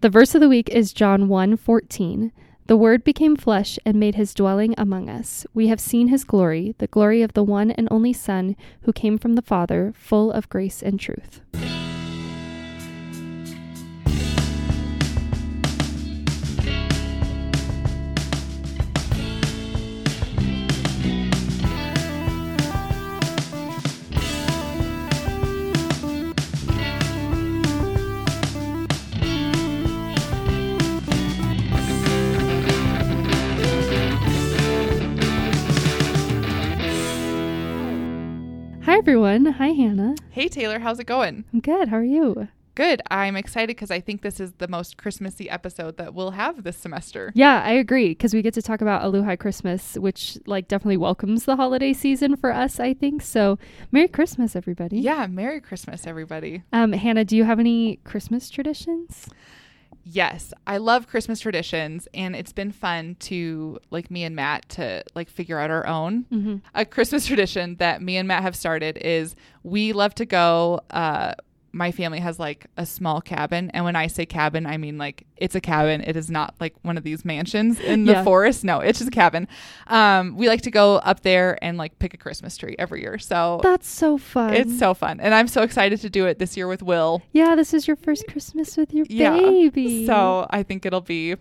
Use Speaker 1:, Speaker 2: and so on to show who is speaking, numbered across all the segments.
Speaker 1: The verse of the week is John 1 14. The Word became flesh and made his dwelling among us. We have seen his glory, the glory of the one and only Son who came from the Father, full of grace and truth. Hi, everyone. Hi, Hannah.
Speaker 2: Hey Taylor, how's it going?
Speaker 1: I'm good. How are you?
Speaker 2: Good. I'm excited because I think this is the most Christmassy episode that we'll have this semester.
Speaker 1: Yeah, I agree because we get to talk about a LuHi Christmas, which like definitely welcomes the holiday season for us. I think so. Merry Christmas, everybody.
Speaker 2: Yeah, Merry Christmas, everybody.
Speaker 1: Um, Hannah, do you have any Christmas traditions?
Speaker 2: Yes, I love Christmas traditions, and it's been fun to like me and Matt to like figure out our own.
Speaker 1: Mm-hmm.
Speaker 2: A Christmas tradition that me and Matt have started is we love to go. Uh, my family has like a small cabin, and when I say cabin, I mean like it's a cabin. It is not like one of these mansions in the
Speaker 1: Yeah.
Speaker 2: forest. No, it's just a cabin. Um, we like to go up there and like pick a Christmas tree every year. So
Speaker 1: That's so fun.
Speaker 2: It's so fun. And I'm so excited to do it this year with Will.
Speaker 1: yeah. This is your first Christmas with your
Speaker 2: Yeah.
Speaker 1: baby.
Speaker 2: So I think it'll be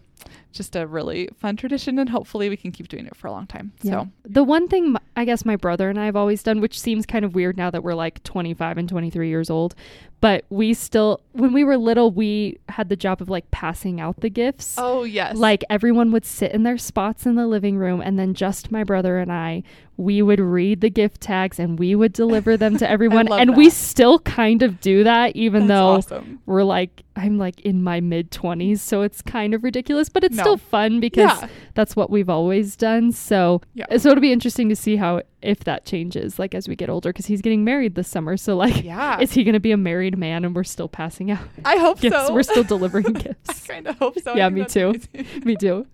Speaker 2: just a really fun tradition and hopefully we can keep doing it for a long time.
Speaker 1: Yeah.
Speaker 2: So
Speaker 1: the one thing i guess my brother and I have always done, which seems kind of weird now that we're like 25 and 23 years old, but we still, when we were little, we had the job of like passing out the gifts.
Speaker 2: Oh yes.
Speaker 1: Like everyone would sit in their spots in the living room, and then just my brother and I, we would read the gift tags and we would deliver them to everyone. and we still kind of do that, even
Speaker 2: That's
Speaker 1: though
Speaker 2: awesome.
Speaker 1: we're like, I'm like in my mid 20s, so it's kind of ridiculous, but it's
Speaker 2: No.
Speaker 1: still fun because
Speaker 2: Yeah.
Speaker 1: that's what we've always done. So,
Speaker 2: Yeah.
Speaker 1: so it'll be interesting to see how if that changes like as we get older because he's getting married this summer. So like,
Speaker 2: Yeah.
Speaker 1: is he going to be a married man and we're still passing out
Speaker 2: I hope
Speaker 1: gifts?
Speaker 2: so.
Speaker 1: We're still delivering gifts.
Speaker 2: I kind of hope so.
Speaker 1: Yeah, me too. Me too.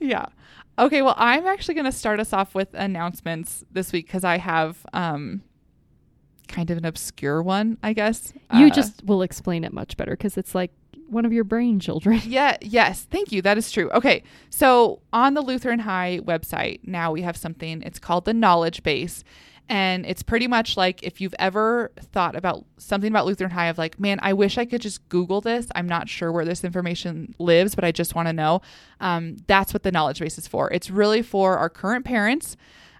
Speaker 2: yeah. Okay, well, I'm actually going to start us off with announcements this week because I have um kind of an obscure one, I guess.
Speaker 1: You
Speaker 2: Uh,
Speaker 1: just will explain it much better because it's like one of your brain children.
Speaker 2: Yeah, yes. Thank you. That is true. Okay. So on the Lutheran High website, now we have something, it's called the Knowledge Base. And it's pretty much like if you've ever thought about something about Lutheran High of like, man, I wish I could just Google this. I'm not sure where this information lives, but I just want to know. Um, that's what the Knowledge Base is for. It's really for our current parents,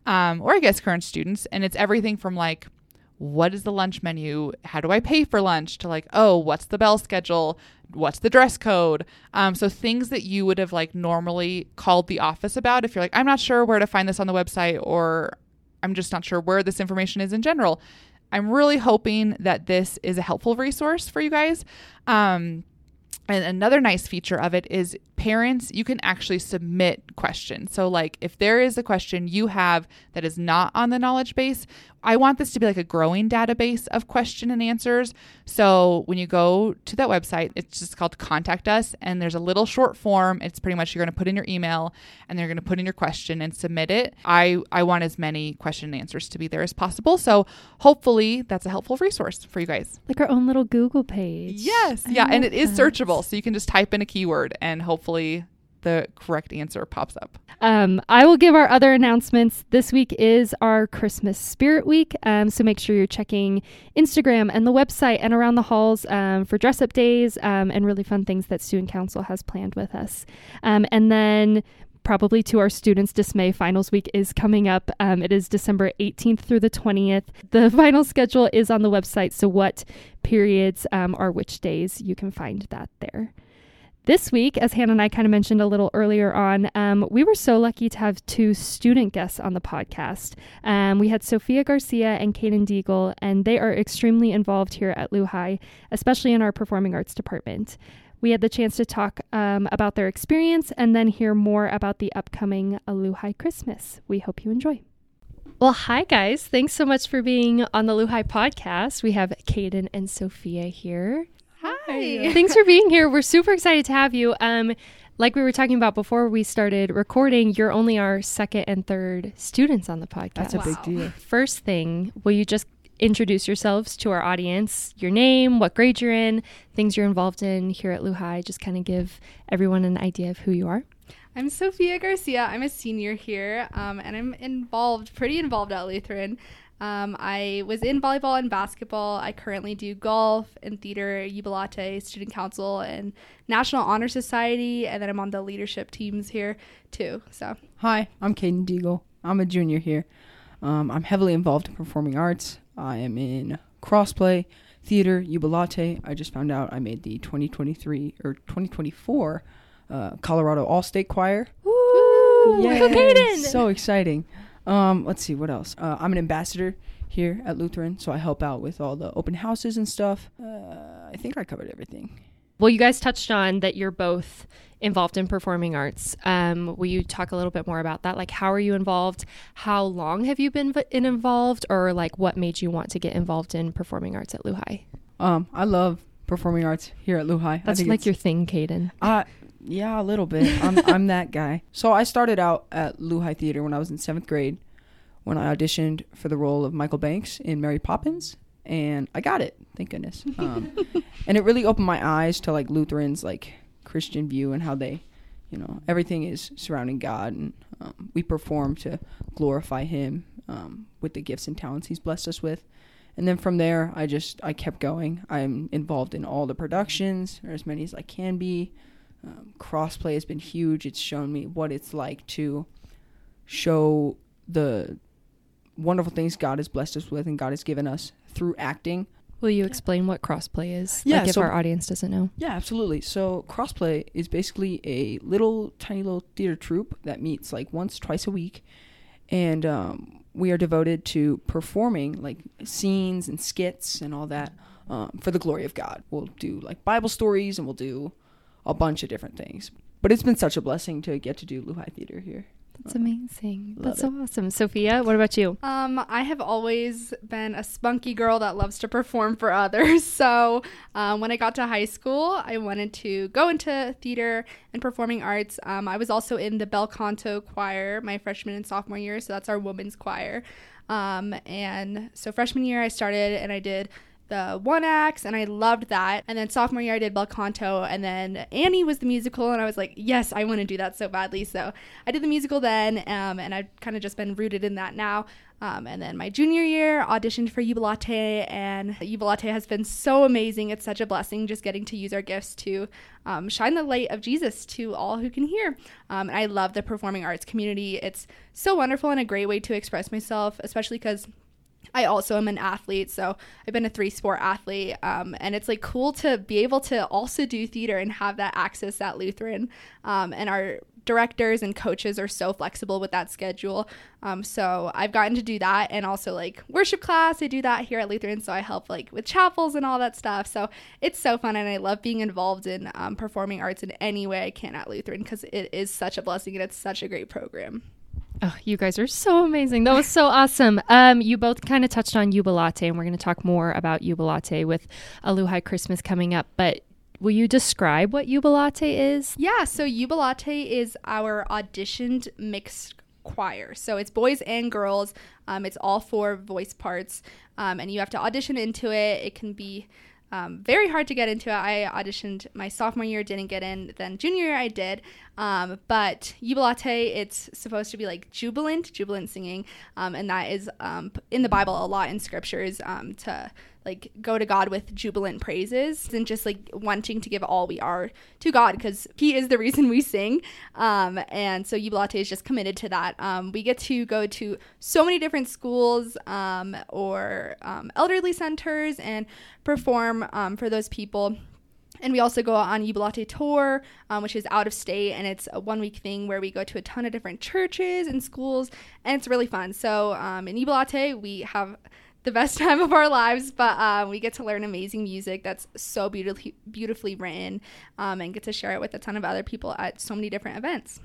Speaker 2: um, or I guess current students. And it's everything from like, what is the lunch menu? How do I pay for lunch? To like, oh, what's the bell schedule? What's the dress code? Um, so things that you would have like normally called the office about if you're like, I'm not sure where to find this on the website, or I'm just not sure where this information is in general. I'm really hoping that this is a helpful resource for you guys. Um, and another nice feature of it is parents, you can actually submit questions. So, like, if there is a question you have that is not on the knowledge base, I want this to be like a growing database of question and answers. So, when you go to that website, it's just called Contact Us, and there's a little short form. It's pretty much you're going to put in your email and they're going to put in your question and submit it. I, I want as many question and answers to be there as possible. So, hopefully, that's a helpful resource for you guys.
Speaker 1: Like our own little Google page.
Speaker 2: Yes.
Speaker 1: I
Speaker 2: yeah. And it is searchable. So you can just type in a keyword and hopefully the correct answer pops up.
Speaker 1: Um, I will give our other announcements. This week is our Christmas Spirit Week, um, so make sure you're checking Instagram and the website and around the halls um, for dress up days um, and really fun things that Student Council has planned with us. Um, and then probably to our students' dismay, finals week is coming up. Um, it is December 18th through the 20th. The final schedule is on the website, so what periods um, are which days, you can find that there. This week, as Hannah and I kind of mentioned a little earlier on, um, we were so lucky to have two student guests on the podcast. Um, we had Sophia Garcia and Kaden Deagle, and they are extremely involved here at LuHi, especially in our performing arts department. We had the chance to talk um, about their experience and then hear more about the upcoming LuHi Christmas. We hope you enjoy. Well, hi guys. Thanks so much for being on the LuHi podcast. We have Kaden and Sophia here.
Speaker 2: Hi.
Speaker 1: Thanks for being here. We're super excited to have you. Um, like we were talking about before we started recording, you're only our second and third students on the podcast.
Speaker 3: That's a big deal.
Speaker 1: First thing, will you just introduce yourselves to our audience, your name, what grade you're in, things you're involved in here at LuHi. Just kind of give everyone an idea of who you are.
Speaker 3: I'm Sophia Garcia. I'm a senior here, um, and I'm involved, pretty involved at Lutheran. Um, I was in volleyball and basketball. I currently do golf and theater, Jubilate, student council, and National Honor Society, and then I'm on the leadership teams here too. So,
Speaker 4: hi, I'm Caden Deagle. I'm a junior here. Um, I'm heavily involved in performing arts. I am in crossplay, theater, Jubilate. I just found out I made the 2023 or 2024 uh, Colorado All State Choir.
Speaker 1: Woo!
Speaker 4: Yay,
Speaker 1: Caden!
Speaker 4: So exciting. Um, let's see what else. Uh, I'm an ambassador here at Lutheran, so I help out with all the open houses and stuff. Uh, I think I covered everything.
Speaker 1: Well, you guys touched on that you're both involved in performing arts. Um, will you talk a little bit more about that? Like, how are you involved? How long have you been in involved, or like, what made you want to get involved in performing arts at LuHi?
Speaker 4: Um, I love performing arts here at LuHi.
Speaker 1: That's like your thing, Caden.
Speaker 4: Uh, yeah, a little bit. I'm I'm that guy. So I started out at LuHi Theater when I was in seventh grade, when I auditioned for the role of Michael Banks in Mary Poppins, and I got it. Thank goodness. Um, and it really opened my eyes to like Lutherans' like Christian view and how they, you know, everything is surrounding God, and um, we perform to glorify Him um, with the gifts and talents He's blessed us with. And then from there, I just I kept going. I'm involved in all the productions, or as many as I can be. Um, crossplay has been huge. It's shown me what it's like to show the wonderful things God has blessed us with and God has given us through acting.
Speaker 1: Will you explain what crossplay is?
Speaker 4: Yeah,
Speaker 1: like if
Speaker 4: so-
Speaker 1: our audience doesn't know.
Speaker 4: Yeah, absolutely. So crossplay is basically a little tiny little theater troupe that meets like once, twice a week, and um, we are devoted to performing like scenes and skits and all that um, for the glory of God. We'll do like Bible stories and we'll do a bunch of different things. But it's been such a blessing to get to do LuHi Theater here.
Speaker 1: That's amazing.
Speaker 4: Love
Speaker 1: That's so awesome. Sophia, what about you?
Speaker 3: um, I have always been a spunky girl that loves to perform for others. So, um, when I got to high school, I wanted to go into theater and performing arts. Um, I was also in the Bel Canto choir my freshman and sophomore year. So, that's our women's choir. Um, and so, freshman year, I started and I did the one acts and I loved that. And then sophomore year I did Bel Canto and then Annie was the musical and I was like, yes, I want to do that so badly. So I did the musical then um, and I've kind of just been rooted in that now. Um, and then my junior year auditioned for Jubilate and Jubilate has been so amazing. It's such a blessing just getting to use our gifts to um, shine the light of Jesus to all who can hear. Um, and I love the performing arts community. It's so wonderful and a great way to express myself, especially because I also am an athlete, so I've been a three sport athlete, um, and it's like cool to be able to also do theater and have that access at Lutheran. Um, and our directors and coaches are so flexible with that schedule. Um, so I've gotten to do that, and also like worship class, I do that here at Lutheran. So I help like with chapels and all that stuff. So it's so fun, and I love being involved in um, performing arts in any way I can at Lutheran because it is such a blessing and it's such a great program.
Speaker 1: Oh, you guys are so amazing. That was so awesome. Um, you both kind of touched on Jubilate, and we're going to talk more about Jubilate with a LuHi Christmas coming up. But will you describe what Jubilate is?
Speaker 3: Yeah, so Jubilate is our auditioned mixed choir. So it's boys and girls. Um, it's all four voice parts, um, and you have to audition into it. It can be um, very hard to get into it. I auditioned my sophomore year, didn't get in. Then junior year, I did. Um, but Jubilate, it's supposed to be like jubilant, jubilant singing, um, and that is um, in the Bible a lot in scriptures um, to like go to God with jubilant praises and just like wanting to give all we are to God because He is the reason we sing. Um, and so Jubilate is just committed to that. Um, we get to go to so many different schools um, or um, elderly centers and perform um, for those people. And we also go on Jubilate Tour, um, which is out of state, and it's a one week thing where we go to a ton of different churches and schools, and it's really fun. So um, in Jubilate, we have the best time of our lives, but uh, we get to learn amazing music that's so beautifully beautifully written, um, and get to share it with a ton of other people at so many different events.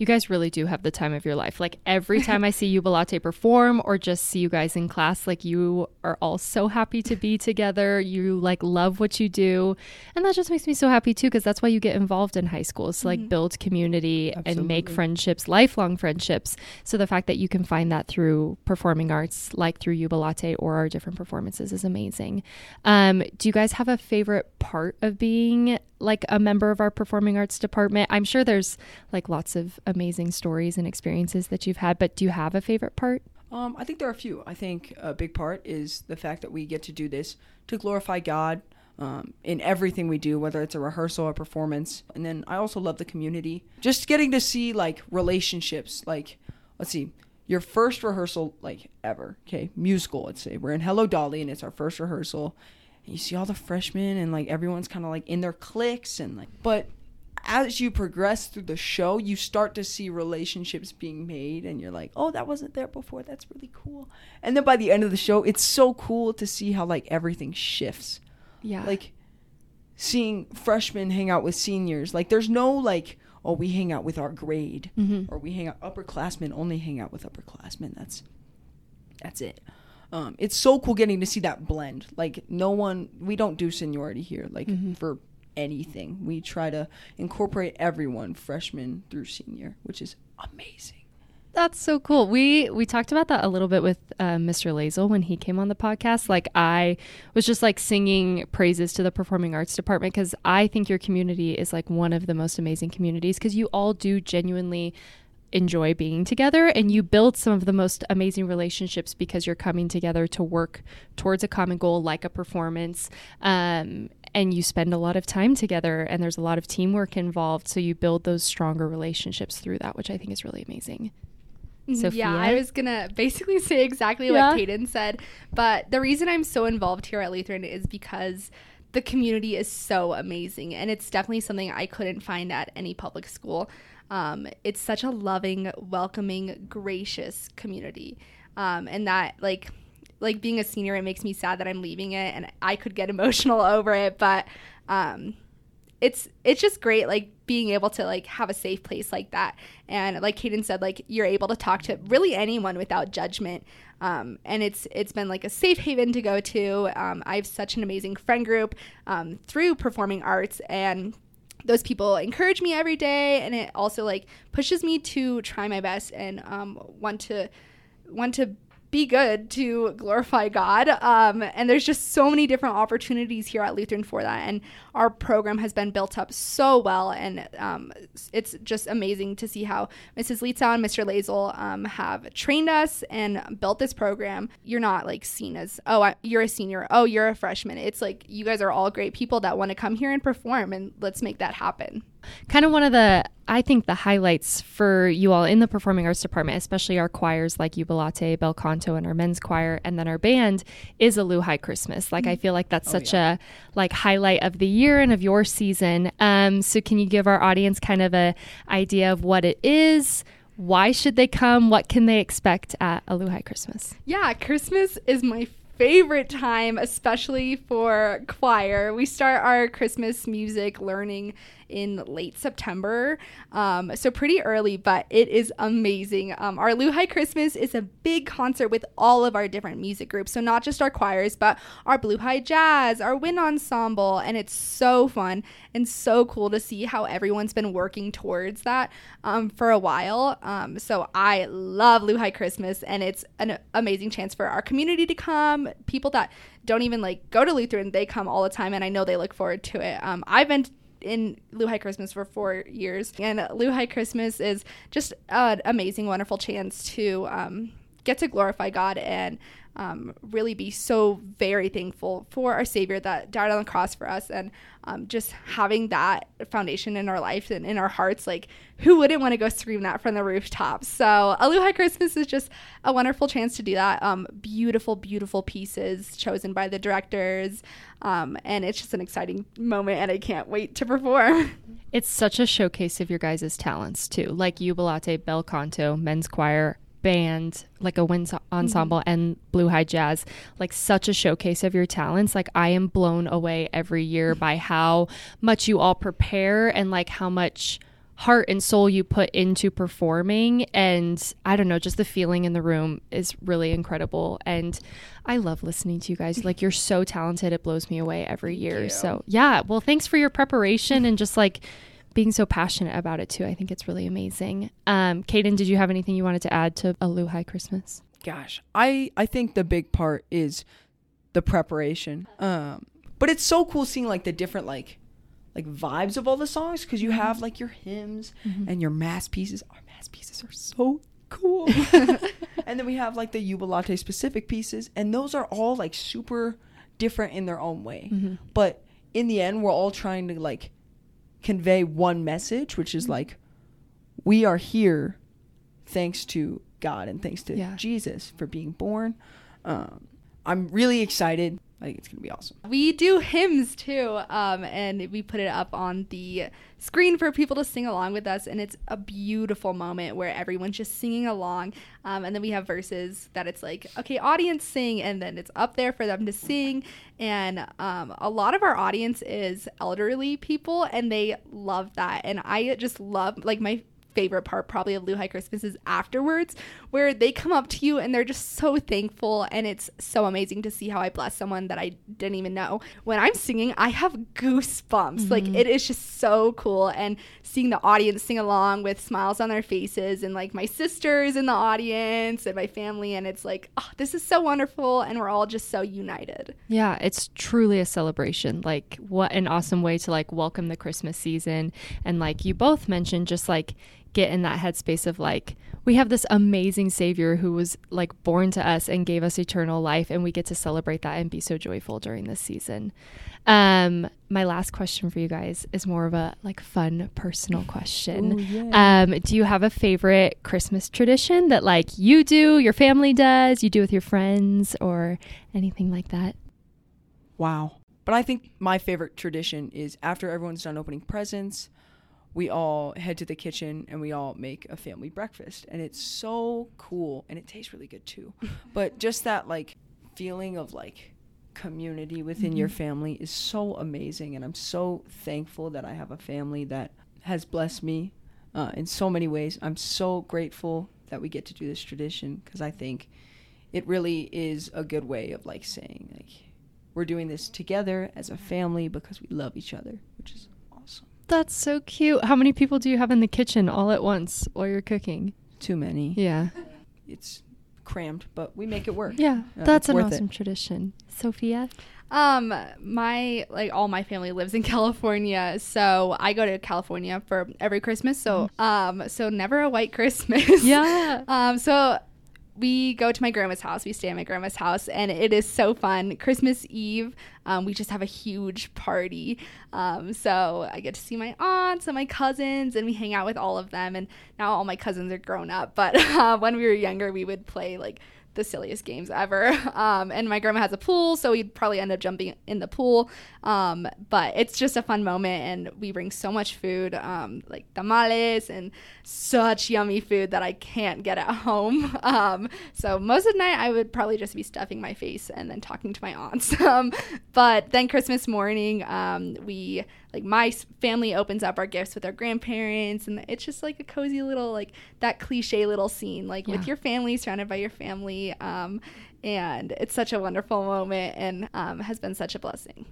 Speaker 1: You guys really do have the time of your life. Like every time I see Jubilate perform or just see you guys in class, like you are all so happy to be together. You like love what you do. And that just makes me so happy too, because that's why you get involved in high school. So like build community and make friendships, lifelong friendships. So the fact that you can find that through performing arts, like through Jubilate or our different performances is amazing. Um, do you guys have a favorite part of being like a member of our performing arts department? I'm sure there's like lots of amazing stories and experiences that you've had, but do you have a favorite part?
Speaker 4: Um, I think there are a few. I think a big part is the fact that we get to do this to glorify God um, in everything we do, whether it's a rehearsal or performance. And then I also love the community. Just getting to see like relationships. Like, let's see, your first rehearsal like ever. Okay, musical. Let's say we're in Hello Dolly and it's our first rehearsal. You see all the freshmen and like everyone's kind of like in their cliques and like, but as you progress through the show, you start to see relationships being made, and you're like, oh, that wasn't there before. That's really cool. And then by the end of the show, it's so cool to see how like everything shifts.
Speaker 1: Yeah.
Speaker 4: Like seeing freshmen hang out with seniors. Like there's no like, oh, we hang out with our grade,
Speaker 1: Mhm.
Speaker 4: or we hang out upperclassmen only hang out with upperclassmen. That's that's it. Um, it's so cool getting to see that blend. Like no one, we don't do seniority here. Like
Speaker 1: Mhm.
Speaker 4: for anything, we try to incorporate everyone, freshman through senior, which is amazing.
Speaker 1: That's so cool. We we talked about that a little bit with uh, Mr. Lazel when he came on the podcast. Like I was just like singing praises to the performing arts department because I think your community is like one of the most amazing communities because you all do genuinely enjoy being together and you build some of the most amazing relationships because you're coming together to work towards a common goal like a performance um, and you spend a lot of time together and there's a lot of teamwork involved so you build those stronger relationships through that which i think is really amazing Sophia?
Speaker 3: Yeah, I was gonna basically say exactly
Speaker 1: Yeah.
Speaker 3: what Kaden said, but the reason I'm so involved here at Lutheran is because the community is so amazing, and it's definitely something I couldn't find at any public school. Um, it's such a loving, welcoming, gracious community, um, and that like like being a senior, it makes me sad that I'm leaving it, and I could get emotional over it, but um, it's it's just great like being able to like have a safe place like that. And like Kaden said like you're able to talk to really anyone without judgment. Um, and it's it's been like a safe haven to go to. Um, I have such an amazing friend group um, through performing arts and those people encourage me every day and it also like pushes me to try my best and um, want to want to be good to glorify God. Um, and there's just so many different opportunities here at Lutheran for that. And our program has been built up so well. And um, it's just amazing to see how Mrs. Lietzau and Mr. Lazel um, have trained us and built this program. You're not like seen as, oh, I, you're a senior. Oh, you're a freshman. It's like you guys are all great people that want to come here and perform. And let's make that happen.
Speaker 1: Kind of one of the i think the highlights for you all in the performing arts department especially our choirs like Jubilate, bel canto and our men's choir and then our band is a LuHi christmas. Like i feel like that's
Speaker 4: Oh,
Speaker 1: such a like highlight of the year and of your season. Um so can you give our audience kind of a idea of what it is? Why should they come? What can they expect at a LuHi christmas?
Speaker 3: Yeah, Christmas is my favorite time, especially for choir. We start our Christmas music learning in late September, um, so pretty early, but it is amazing. Um, our LuHi Christmas is a big concert with all of our different music groups, so not just our choirs, but our Blue High Jazz, our Wind Ensemble, and it's so fun and so cool to see how everyone's been working towards that um, for a while. Um, so I love LuHi Christmas, and it's an amazing chance for our community to come. People that don't even like go to Lutheran, they come all the time, and I know they look forward to it. Um, I've been in LuHi Christmas for four years, and LuHi Christmas is just an amazing, wonderful chance to um, get to glorify God and um, really be so very thankful for our Savior that died on the cross for us, and um, just having that foundation in our life and in our hearts. Like, who wouldn't want to go scream that from the rooftops? So, A LuHi Christmas is just a wonderful chance to do that. Um, beautiful, beautiful pieces chosen by the directors, um, and it's just an exciting moment, and I can't wait to perform.
Speaker 1: It's such a showcase of your guys' talents too, like Jubilate, bel canto, men's choir, band, like a wind so- mm-hmm. ensemble, and Blue High Jazz. Like such a showcase of your talents. Like I am blown away every year mm-hmm. by how much you all prepare and like how much heart and soul you put into performing and I don't know, just the feeling in the room is really incredible and I love listening to you guys. Like you're so talented. It blows me away every year. So, yeah, well, thanks for your preparation and just like being so passionate about it too. I think it's really amazing. Um, Kaden, did you have anything you wanted to add to a Lou Christmas?
Speaker 4: Gosh, I I think the big part is the preparation. Um, but it's so cool seeing like the different like like vibes of all the songs because you have like your hymns and your mass pieces. Our mass pieces are so cool. and then we have like the Jubilate specific pieces, and those are all like super different in their own way. But in the end, we're all trying to like convey one message, which is like we are here thanks to God and thanks to
Speaker 1: Yeah.
Speaker 4: Jesus for being born. Um, I'm really excited. I think it's gonna be awesome.
Speaker 3: We do hymns too, um, and we put it up on the screen for people to sing along with us, and it's a beautiful moment where everyone's just singing along. Um, and then we have verses that it's like, okay, audience sing, and then it's up there for them to sing. And um, a lot of our audience is elderly people, and they love that. And I just love like my favorite part probably of LuHi Christmas is afterwards, where they come up to you and they're just so thankful. And it's so amazing to see how I bless someone that I didn't even know. When I'm singing, I have goosebumps. Like mm-hmm. it is just so cool. And seeing the audience sing along with smiles on their faces and like my sisters in the audience and my family. And it's like, oh, this is so wonderful. And we're all just so united.
Speaker 1: Yeah, it's truly a celebration. Like what an awesome way to like welcome the Christmas season and like you both mentioned just like get in that headspace of like we have this amazing savior who was like born to us and gave us eternal life and we get to celebrate that and be so joyful during this season. Um my last question for you guys is more of a like fun personal question.
Speaker 4: Ooh, yeah.
Speaker 1: Um do you have a favorite Christmas tradition that like you do, your family does, you do with your friends or anything like that?
Speaker 4: Wow. But I think my favorite tradition is after everyone's done opening presents, we all head to the kitchen and we all make a family breakfast. And it's so cool and it tastes really good too. but just that like feeling of like community within your family is so amazing and I'm so thankful that I have a family that has blessed me uh, in so many ways. I'm so grateful that we get to do this tradition because I think it really is a good way of like saying like we're doing this together as a family because we love each other, which is.
Speaker 1: That's so cute. How many people do you have in the kitchen all at once while you're cooking?
Speaker 4: Too many.
Speaker 1: Yeah.
Speaker 4: It's crammed, but we make it work.
Speaker 1: Yeah.
Speaker 4: Uh,
Speaker 1: That's an
Speaker 4: worth it.
Speaker 1: awesome tradition. Sophia?
Speaker 3: Um, my like all my family lives in California, so I go to California for every Christmas. So um, so never a white Christmas.
Speaker 1: Yeah.
Speaker 3: um, so we go to my grandma's house. We stay at my grandma's house, and it is so fun. Christmas Eve, um, we just have a huge party. Um, so I get to see my aunts and my cousins, and we hang out with all of them. And now all my cousins are grown up, but uh, when we were younger, we would play like the silliest games ever. Um, and my grandma has a pool, so we'd probably end up jumping in the pool. Um, but it's just a fun moment, and we bring so much food, um, like tamales and such yummy food that I can't get at home. Um, so most of the night, I would probably just be stuffing my face and then talking to my aunts. Um, but then Christmas morning, um, we like my family opens up our gifts with our grandparents, and it's just like a cozy little like that cliche little scene, like
Speaker 1: Yeah.
Speaker 3: with your family, surrounded by your family. Um, and it's such a wonderful moment and um, has been such a blessing.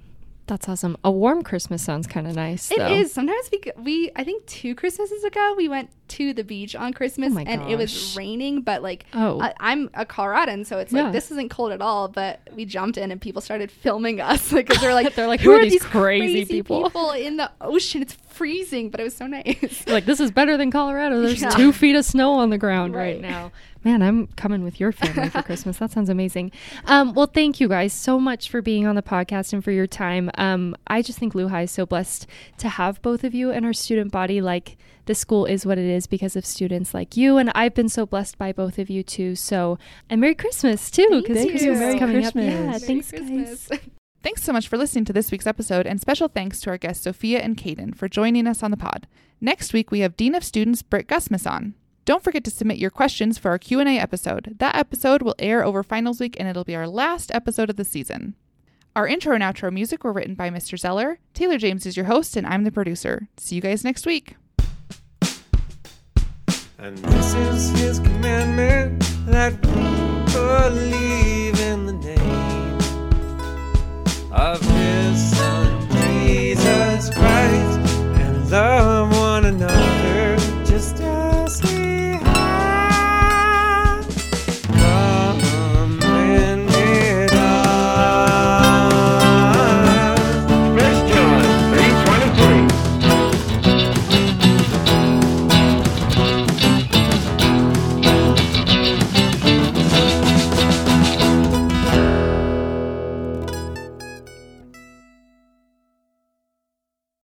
Speaker 1: That's awesome. A warm Christmas sounds kind of nice.
Speaker 3: It
Speaker 1: though.
Speaker 3: is. Sometimes we, we, I think two Christmases ago, we went to the beach on Christmas
Speaker 1: Oh
Speaker 3: and it was raining, but like,
Speaker 1: Oh.
Speaker 3: I, I'm a Coloradan, so it's
Speaker 1: Yeah.
Speaker 3: like, this isn't cold at all, but we jumped in and people started filming us because they're like,
Speaker 1: They're like, "Who are these crazy people?"
Speaker 3: in the ocean? It's freezing, but it was so nice.
Speaker 1: like this is better than Colorado. There's
Speaker 3: Yeah.
Speaker 1: two feet of snow on the ground right,
Speaker 3: Right.
Speaker 1: now. Man, I'm coming with your family for Christmas. That sounds amazing. Um, well, thank you guys so much for being on the podcast and for your time. Um, I just think Lou is so blessed to have both of you in our student body. Like the school is what it is because of students like you, and I've been so blessed by both of you too. So, and Merry Christmas too,
Speaker 3: Thank
Speaker 1: because
Speaker 3: you.
Speaker 1: Christmas is
Speaker 3: Merry
Speaker 1: coming up.
Speaker 4: Christmas.
Speaker 1: Yeah,
Speaker 3: Merry
Speaker 1: thanks,
Speaker 3: Christmas.
Speaker 1: guys.
Speaker 2: Thanks so much for listening to this week's episode, and special thanks to our guests Sophia and Caden for joining us on the pod. Next week we have Dean of Students Britt Gusmus on. Don't forget to submit your questions for our Q&A episode. That episode will air over finals week and it'll be our last episode of the season. Our intro and outro music were written by Mr. Zoeller. Taylor James is your host and I'm the producer. See you guys next week.
Speaker 5: And this is his commandment that we believe